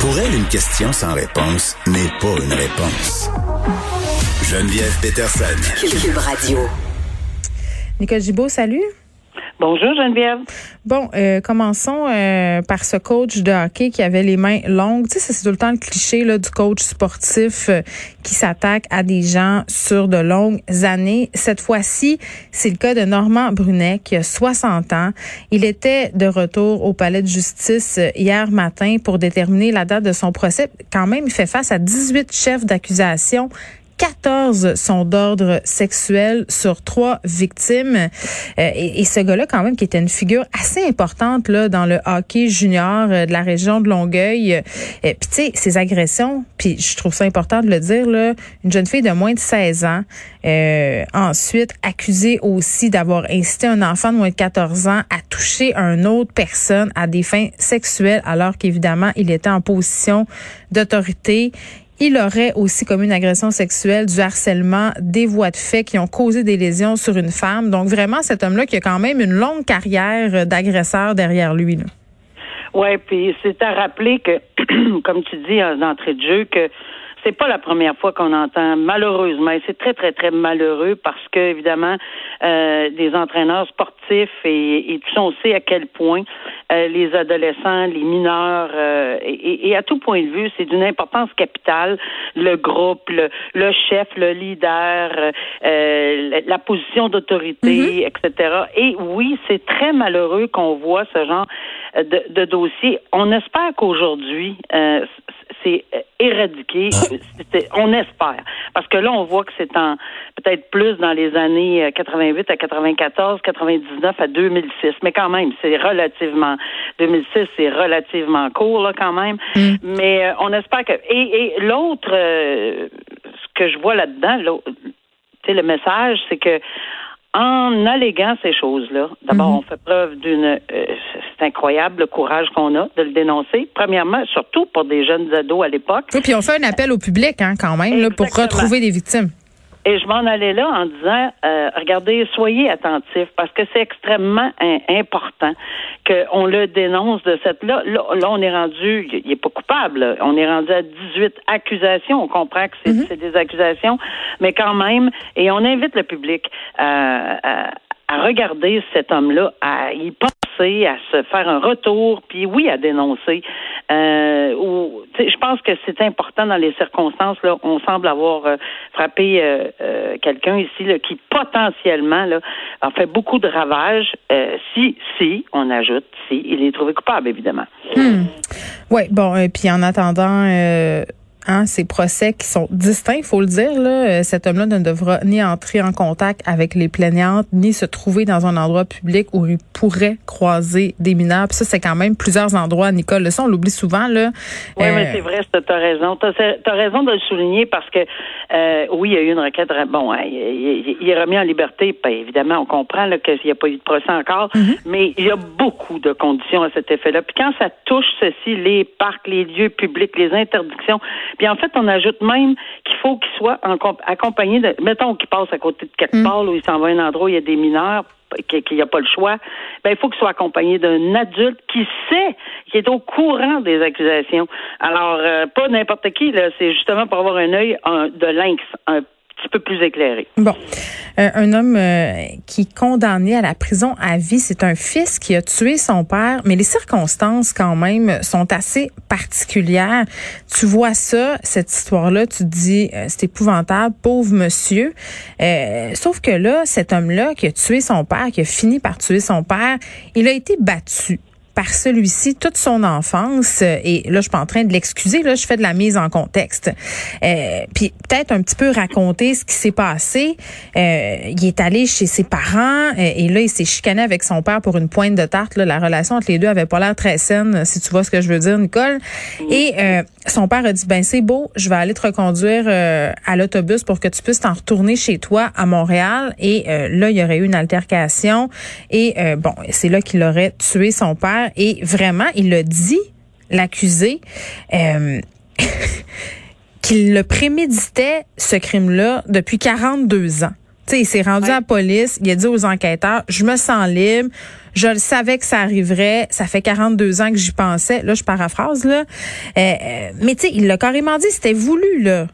Pour elle, une question sans réponse n'est pas une réponse. Geneviève Peterson. Cube Radio. Nicole Gibault, salut. Bonjour Geneviève. Bon, euh, commençons euh, par ce coach de hockey qui avait les mains longues. Tu sais, c'est tout le temps le cliché là, du coach sportif euh, qui s'attaque à des gens sur de longues années. Cette fois-ci, c'est le cas de Normand Brunet qui a 60 ans. Il était de retour au palais de justice hier matin pour déterminer la date de son procès. Quand même, il fait face à 18 chefs d'accusation 14 sont d'ordre sexuel sur trois victimes. Euh, et, ce gars-là, quand même, qui était une figure assez importante là dans le hockey junior euh, de la région de Longueuil. Euh, puis tu sais, ces agressions, puis je trouve ça important de le dire, là, une jeune fille de moins de 16 ans, ensuite accusée aussi d'avoir incité un enfant de moins de 14 ans à toucher une autre personne à des fins sexuelles, alors qu'évidemment, il était en position d'autorité. Il aurait aussi commis une agression sexuelle, du harcèlement, des voies de fait qui ont causé des lésions sur une femme. Donc vraiment, cet homme-là qui a quand même une longue carrière d'agresseur derrière lui. Oui, puis c'est à rappeler que, comme tu dis d'entrée de jeu, que c'est pas la première fois qu'on entend malheureusement et c'est très très très malheureux parce que évidemment euh, des entraîneurs sportifs et, et tout ça on sait à quel point euh, les adolescents, les mineurs euh, et, et, à tout point de vue c'est d'une importance capitale le groupe, le, le chef, le leader, euh, la position d'autorité, mm-hmm. etc. Et oui c'est très malheureux qu'on voit ce genre de, de dossier. On espère qu'aujourd'hui c'est éradiqué. on espère. Parce que là, on voit que c'est en peut-être plus dans les années 88 euh, à 94, 99 à 2006. Mais quand même, c'est relativement 2006, c'est relativement court là quand même. Mm. Mais euh, on espère que et, et l'autre euh, ce que je vois là-dedans, le message, c'est que en alléguant ces choses-là, d'abord, mhm. on fait preuve d'une, euh, c'est incroyable le courage qu'on a de le dénoncer. Premièrement, surtout pour des jeunes ados à l'époque. Et puis on fait un appel au public, hein, quand même, là, pour retrouver des victimes. Et je m'en allais là en disant, euh, regardez, soyez attentifs parce que c'est extrêmement important qu'on le dénonce de cette là. là. on est rendu, il n'est pas coupable. On est rendu à 18 accusations. On comprend que c'est mm-hmm. des accusations, mais quand même. Et on invite le public à, à regarder cet homme-là, à y à se faire un retour, puis oui, à dénoncer. Euh, je pense que c'est important dans les circonstances. Là, on semble avoir euh, frappé euh, quelqu'un ici qui potentiellement a fait beaucoup de ravages. si, si, on ajoute, si, il est trouvé coupable, évidemment. Hmm. Oui, bon, et puis en attendant Hein, ces procès qui sont distincts, il faut le dire. Là, euh, cet homme-là ne devra ni entrer en contact avec les plaignantes, ni se trouver dans un endroit public où il pourrait croiser des mineurs. Puis ça, c'est quand même plusieurs endroits, Nicole. Ça, on l'oublie souvent. Là. Oui, mais euh, c'est vrai, tu as raison. Tu as, raison de le souligner parce que, euh, oui, il y a eu une requête. Bon, hein, il, est remis en liberté. Ben, évidemment, on comprend qu'il n'y a pas eu de procès encore, mm-hmm. mais il y a beaucoup de conditions à cet effet-là. Puis quand ça touche ceci, les parcs, les lieux publics, les interdictions, puis en fait, on ajoute même qu'il faut qu'il soit accompagné de, mettons qu'il passe à côté de quelque mm. part, où il s'en va à un endroit où il y a des mineurs, qu'il n'y a pas le choix, ben il faut qu'il soit accompagné d'un adulte qui sait, qui est au courant des accusations. Alors, euh, pas n'importe qui, là, c'est justement pour avoir un œil de lynx, un peu plus éclairé. Bon. Euh, un homme euh, qui est condamné à la prison à vie, c'est un fils qui a tué son père, mais les circonstances quand même sont assez particulières. Tu vois ça, cette histoire-là, tu te dis euh, c'est épouvantable, pauvre monsieur. sauf que là, cet homme-là qui a tué son père, qui a fini par tuer son père, il a été battu par celui-ci toute son enfance. Et là, je suis pas en train de l'excuser. Là, je fais de la mise en contexte. Euh, puis peut-être un petit peu raconter ce qui s'est passé. Euh, il est allé chez ses parents euh, et là, il s'est chicané avec son père pour une pointe de tarte. Là, la relation entre les deux avait pas l'air très saine, si tu vois ce que je veux dire, Nicole. Et euh, son père a dit, ben c'est beau, je vais aller te reconduire euh, à l'autobus pour que tu puisses t'en retourner chez toi à Montréal. Et là, il y aurait eu une altercation. Et bon, c'est là qu'il aurait tué son père. Et vraiment, il a dit, l'accusé, euh, qu'il le préméditait, ce crime-là, depuis 42 ans. sais, il s'est rendu à la police, il a dit aux enquêteurs, je me sens libre, Je le savais que ça arriverait. Ça fait 42 ans que j'y pensais. Là, je paraphrase, là. Euh, euh, mais tu sais, il l'a carrément dit, c'était voulu, là.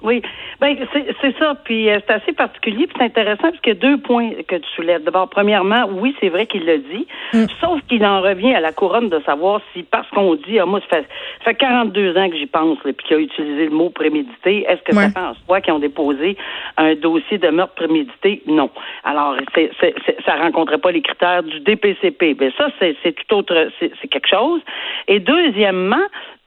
Oui, ben c'est ça. Puis euh, c'est assez particulier, puis c'est intéressant parce qu'il y a deux points que tu soulèves. D'abord, premièrement, oui, c'est vrai qu'il l'a dit, mm. sauf qu'il en revient à la couronne de savoir si parce qu'on dit, ah, moi, ça fait, ça fait 42 ans que j'y pense, puis qu'il a utilisé le mot prémédité, est-ce que ça fait en soi qu'ils ont déposé un dossier de meurtre prémédité? Non. Alors, c'est, c'est, ça rencontrait pas les critères du DPCP. Mais ben, ça, c'est, c'est tout autre, c'est quelque chose. Et deuxièmement,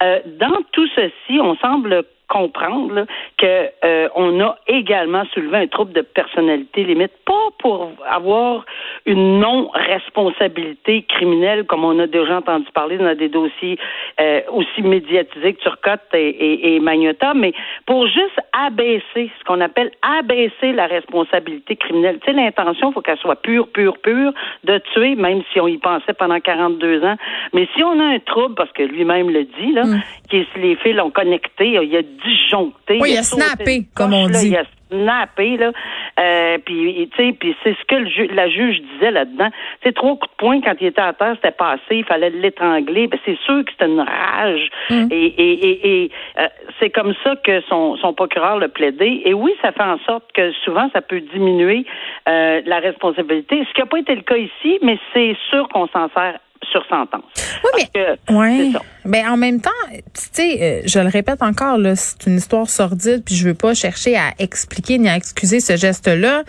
euh, dans tout ceci, on semble comprendre que euh, on a également soulevé un trouble de personnalité limite, pas pour avoir une non-responsabilité criminelle comme on a déjà entendu parler dans des dossiers euh, aussi médiatisés que Turcotte et, et, et Magnota, mais pour juste abaisser ce qu'on appelle abaisser la responsabilité criminelle. Tu sais, l'intention, il faut qu'elle soit pure, pure, pure de tuer, même si on y pensait pendant 42 ans. Mais si on a un trouble, parce que lui-même le dit, là, mm. que les fils l'ont connecté, il y a disjoncté. Oui, il a snappé, comme on dit. il a snappé, là. Euh, puis, tu sais, puis c'est ce que la juge disait là-dedans. C'est trois coups de poing quand il était à terre, c'était passé, il fallait l'étrangler. Ben, c'est sûr que c'était une rage. Mm. Et, et, et, euh, c'est comme ça que son, son procureur l'a plaidé. Et oui, ça fait en sorte que souvent, ça peut diminuer euh, la responsabilité. Ce qui n'a pas été le cas ici, mais c'est sûr qu'on s'en sert sur sentence. Oui, mais ouais. Ben en même temps, tu sais, euh, je le répète encore là, c'est une histoire sordide, puis je veux pas chercher à expliquer ni à excuser ce geste-là.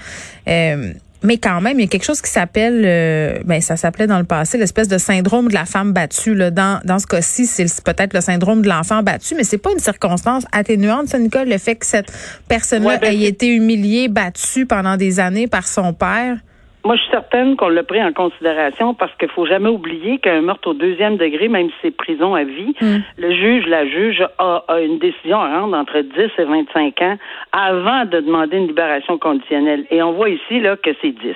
Euh, mais quand même, il y a quelque chose qui s'appelle, euh, ben ça s'appelait dans le passé l'espèce de syndrome de la femme battue. Là. Dans, dans ce cas-ci, c'est peut-être le syndrome de l'enfant battu, mais c'est pas une circonstance atténuante, ça, Nicole, le fait que cette personne-là ben, ait été humiliée, battue pendant des années par son père. Moi, je suis certaine qu'on l'a pris en considération parce qu'il faut jamais oublier qu'un meurtre au deuxième degré, même si c'est prison à vie, hmm. le juge, la juge a, une décision à rendre entre 10 et 25 ans avant de demander une libération conditionnelle. Et on voit ici là que c'est 10.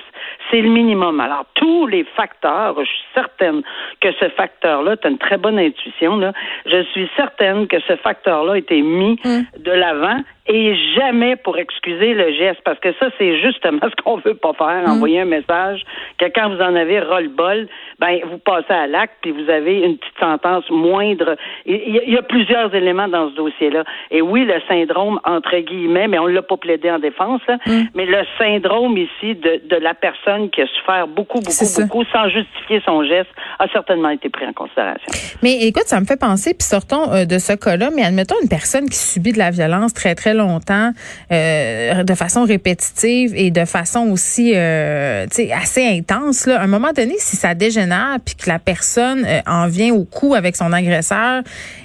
C'est le minimum. Alors, tous les facteurs, je suis certaine que ce facteur-là, tu as une très bonne intuition, là, je suis certaine que ce facteur-là a été mis hmm. de l'avant et jamais pour excuser le geste, parce que ça, c'est justement ce qu'on veut pas faire, mm. envoyer un message que quand vous en avez ras-le-bol, ben, vous passez à l'acte, puis vous avez une petite sentence moindre. Il y, a plusieurs éléments dans ce dossier-là. Et oui, le syndrome, entre guillemets, mais on l'a pas plaidé en défense, là, mm. mais le syndrome ici de, de la personne qui a souffert beaucoup, beaucoup, beaucoup, sans justifier son geste, a certainement été pris en considération. Mais écoute, ça me fait penser, puis sortons euh, de ce cas-là, mais admettons une personne qui subit de la violence très, très longtemps, euh, de façon répétitive et de façon aussi euh, assez intense. Là. À un moment donné, si ça dégénère puis que la personne euh, en vient au coup avec son agresseur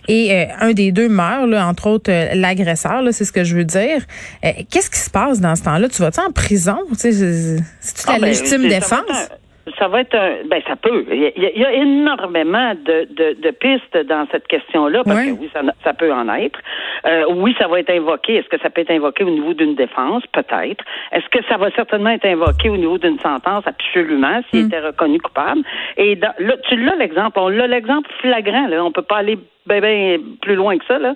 et euh, un des deux meurt, là, entre autres euh, l'agresseur, c'est ce que je veux dire, qu'est-ce qui se passe dans ce temps-là? Tu vas-tu en prison? C'est-tu la ah, ben, légitime défense? Ça va être un. Ben, ça peut. Il y a, énormément de, de, de, pistes dans cette question-là, parce que oui, ça, ça, peut en être. Euh, oui, ça va être invoqué. Est-ce que ça peut être invoqué au niveau d'une défense? Peut-être. Est-ce que ça va certainement être invoqué au niveau d'une sentence? Absolument, s'il hmm. était reconnu coupable. Et dans, là, tu l'as l'exemple. On l'a l'exemple flagrant. Là. On peut pas aller ben, ben plus loin que ça là.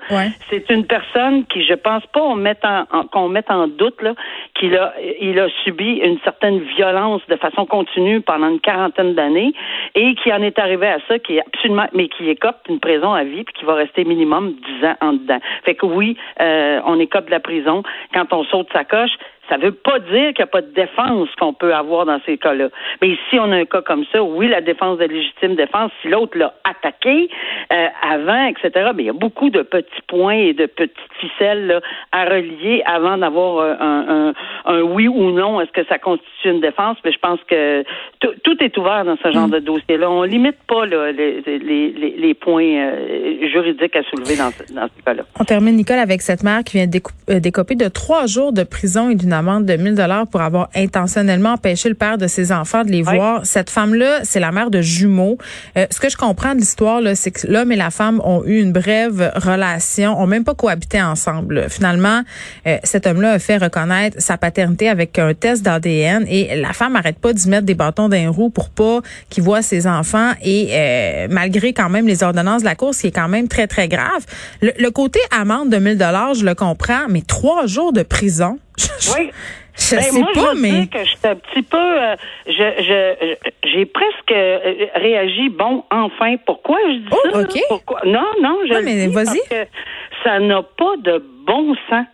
C'est une personne qui, je pense pas, on met en, qu'on mette en doute là qu'il a il a subi une certaine violence de façon continue pendant une quarantaine d'années et qui en est arrivé à ça, qui est absolument, mais qui écope une prison à vie puis qui va rester minimum dix ans en dedans. Fait que oui, euh, on écope de la prison quand on saute sa coche. Ça ne veut pas dire qu'il n'y a pas de défense qu'on peut avoir dans ces cas-là. Mais ici, on a un cas comme ça, oui, la défense de légitime défense, si l'autre l'a attaqué euh, avant, etc., mais il y a beaucoup de petits points et de petites ficelles à relier avant d'avoir euh, un, un, oui ou non. Est-ce que ça constitue une défense? Mais je pense que tout est ouvert dans ce genre mm. de dossier-là. On limite pas là, les, les, les, points euh, juridiques à soulever dans, dans ce cas-là. On termine, Nicole, avec cette mère qui vient décoper de trois jours de prison et d'une amende de 1000 dollars pour avoir intentionnellement empêché le père de ses enfants de les voir. Cette femme-là, c'est la mère de jumeaux. Euh, ce que je comprends de l'histoire, c'est que l'homme et la femme ont eu une brève relation, ont même pas cohabité ensemble. Finalement, euh, cet homme-là a fait reconnaître sa paternité avec un test d'ADN et la femme arrête pas d'y mettre des bâtons d'un roue pour pas qu'il voit ses enfants et euh, malgré quand même les ordonnances de la course, qui est quand même très très grave. Le, le côté amende de 1000 dollars, je le comprends, mais trois jours de prison. Oui. Je Ben, sais moi, pas, je mais. dire que j'étais un petit peu, euh, je, je, j'ai presque euh, réagi. Bon, enfin, pourquoi je dis Oh, ça. Pourquoi? Non, non, je Non, mais vas-y. ça n'a pas de bon sens.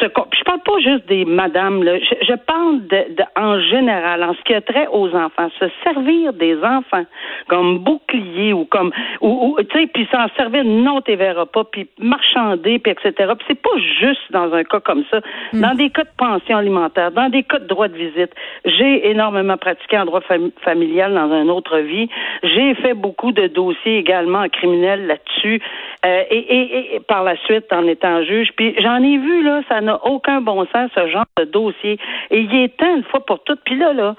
Ce, je parle pas juste des madames, là. Je, je parle de, de- en général, en ce qui a trait aux enfants, se servir des enfants comme bouclier ou comme, ou, ou, tu sais, puis s'en servir, non, t'es verras pas, puis marchander, puis etc. Puis c'est pas juste dans un cas comme ça. Dans des cas de pension alimentaire, dans des cas de droit de visite, j'ai énormément pratiqué en droit fam- familial dans une autre vie. J'ai fait beaucoup de dossiers également en criminel là-dessus. Euh, et, et- et par la suite, en étant juge, puis j'en ai vu là, ça n'a aucun bon sens ce genre de dossier. Et il est temps une fois pour toutes. Puis là, là,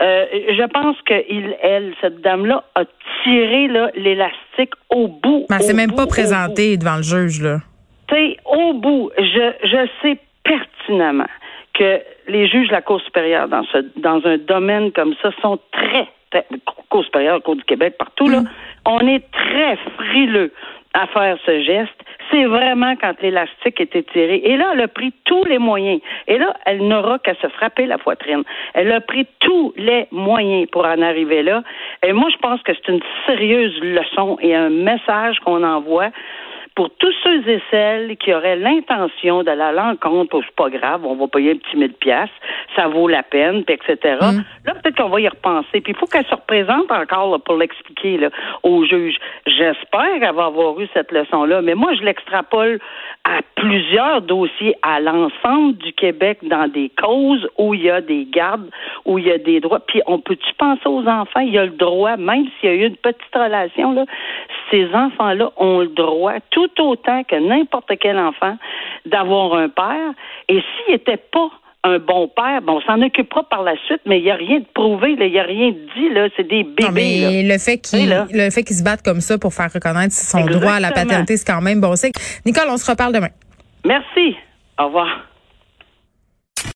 euh, je pense que il, elle, cette dame-là, a tiré l'élastique au bout. Mais au même bout, pas présentée devant le juge, là. Tu sais, au bout, je, je sais pertinemment que les juges de la Cour supérieure dans, ce, dans un domaine comme ça sont très, très Cour supérieure, Cour du Québec, partout, là, on est très frileux à faire ce geste. C'est vraiment quand l'élastique est étiré. Et là, elle a pris tous les moyens. Et là, elle n'aura qu'à se frapper la poitrine. Elle a pris tous les moyens pour en arriver là. Et moi, je pense que c'est une sérieuse leçon et un message qu'on envoie pour tous ceux et celles qui auraient l'intention d'aller à l'encontre, oh, c'est pas grave, on va payer un petit mille piastres, ça vaut la peine, puis etc. Là, peut-être qu'on va y repenser. Puis il faut qu'elle se représente encore là, pour l'expliquer là, au juge. J'espère qu'elle va avoir eu cette leçon-là, mais moi, je l'extrapole à plusieurs dossiers à l'ensemble du Québec dans des causes où il y a des gardes, où il y a des droits. Puis on peut-tu penser aux enfants? Il y a le droit, même s'il y a eu une petite relation, là, ces enfants-là ont le droit, tout autant que n'importe quel enfant, d'avoir un père. Et s'il n'était pas un bon père, bon, on s'en occupera par la suite, mais il n'y a rien de prouvé, il n'y a rien de dit, là, c'est des bébés. Non, mais là. le fait Tu sais, qu'il là. le fait qu'il se batte comme ça pour faire reconnaître son Exactement. droit à la paternité, c'est quand même bon. C'est Nicole, on se reparle demain. Merci. Au revoir.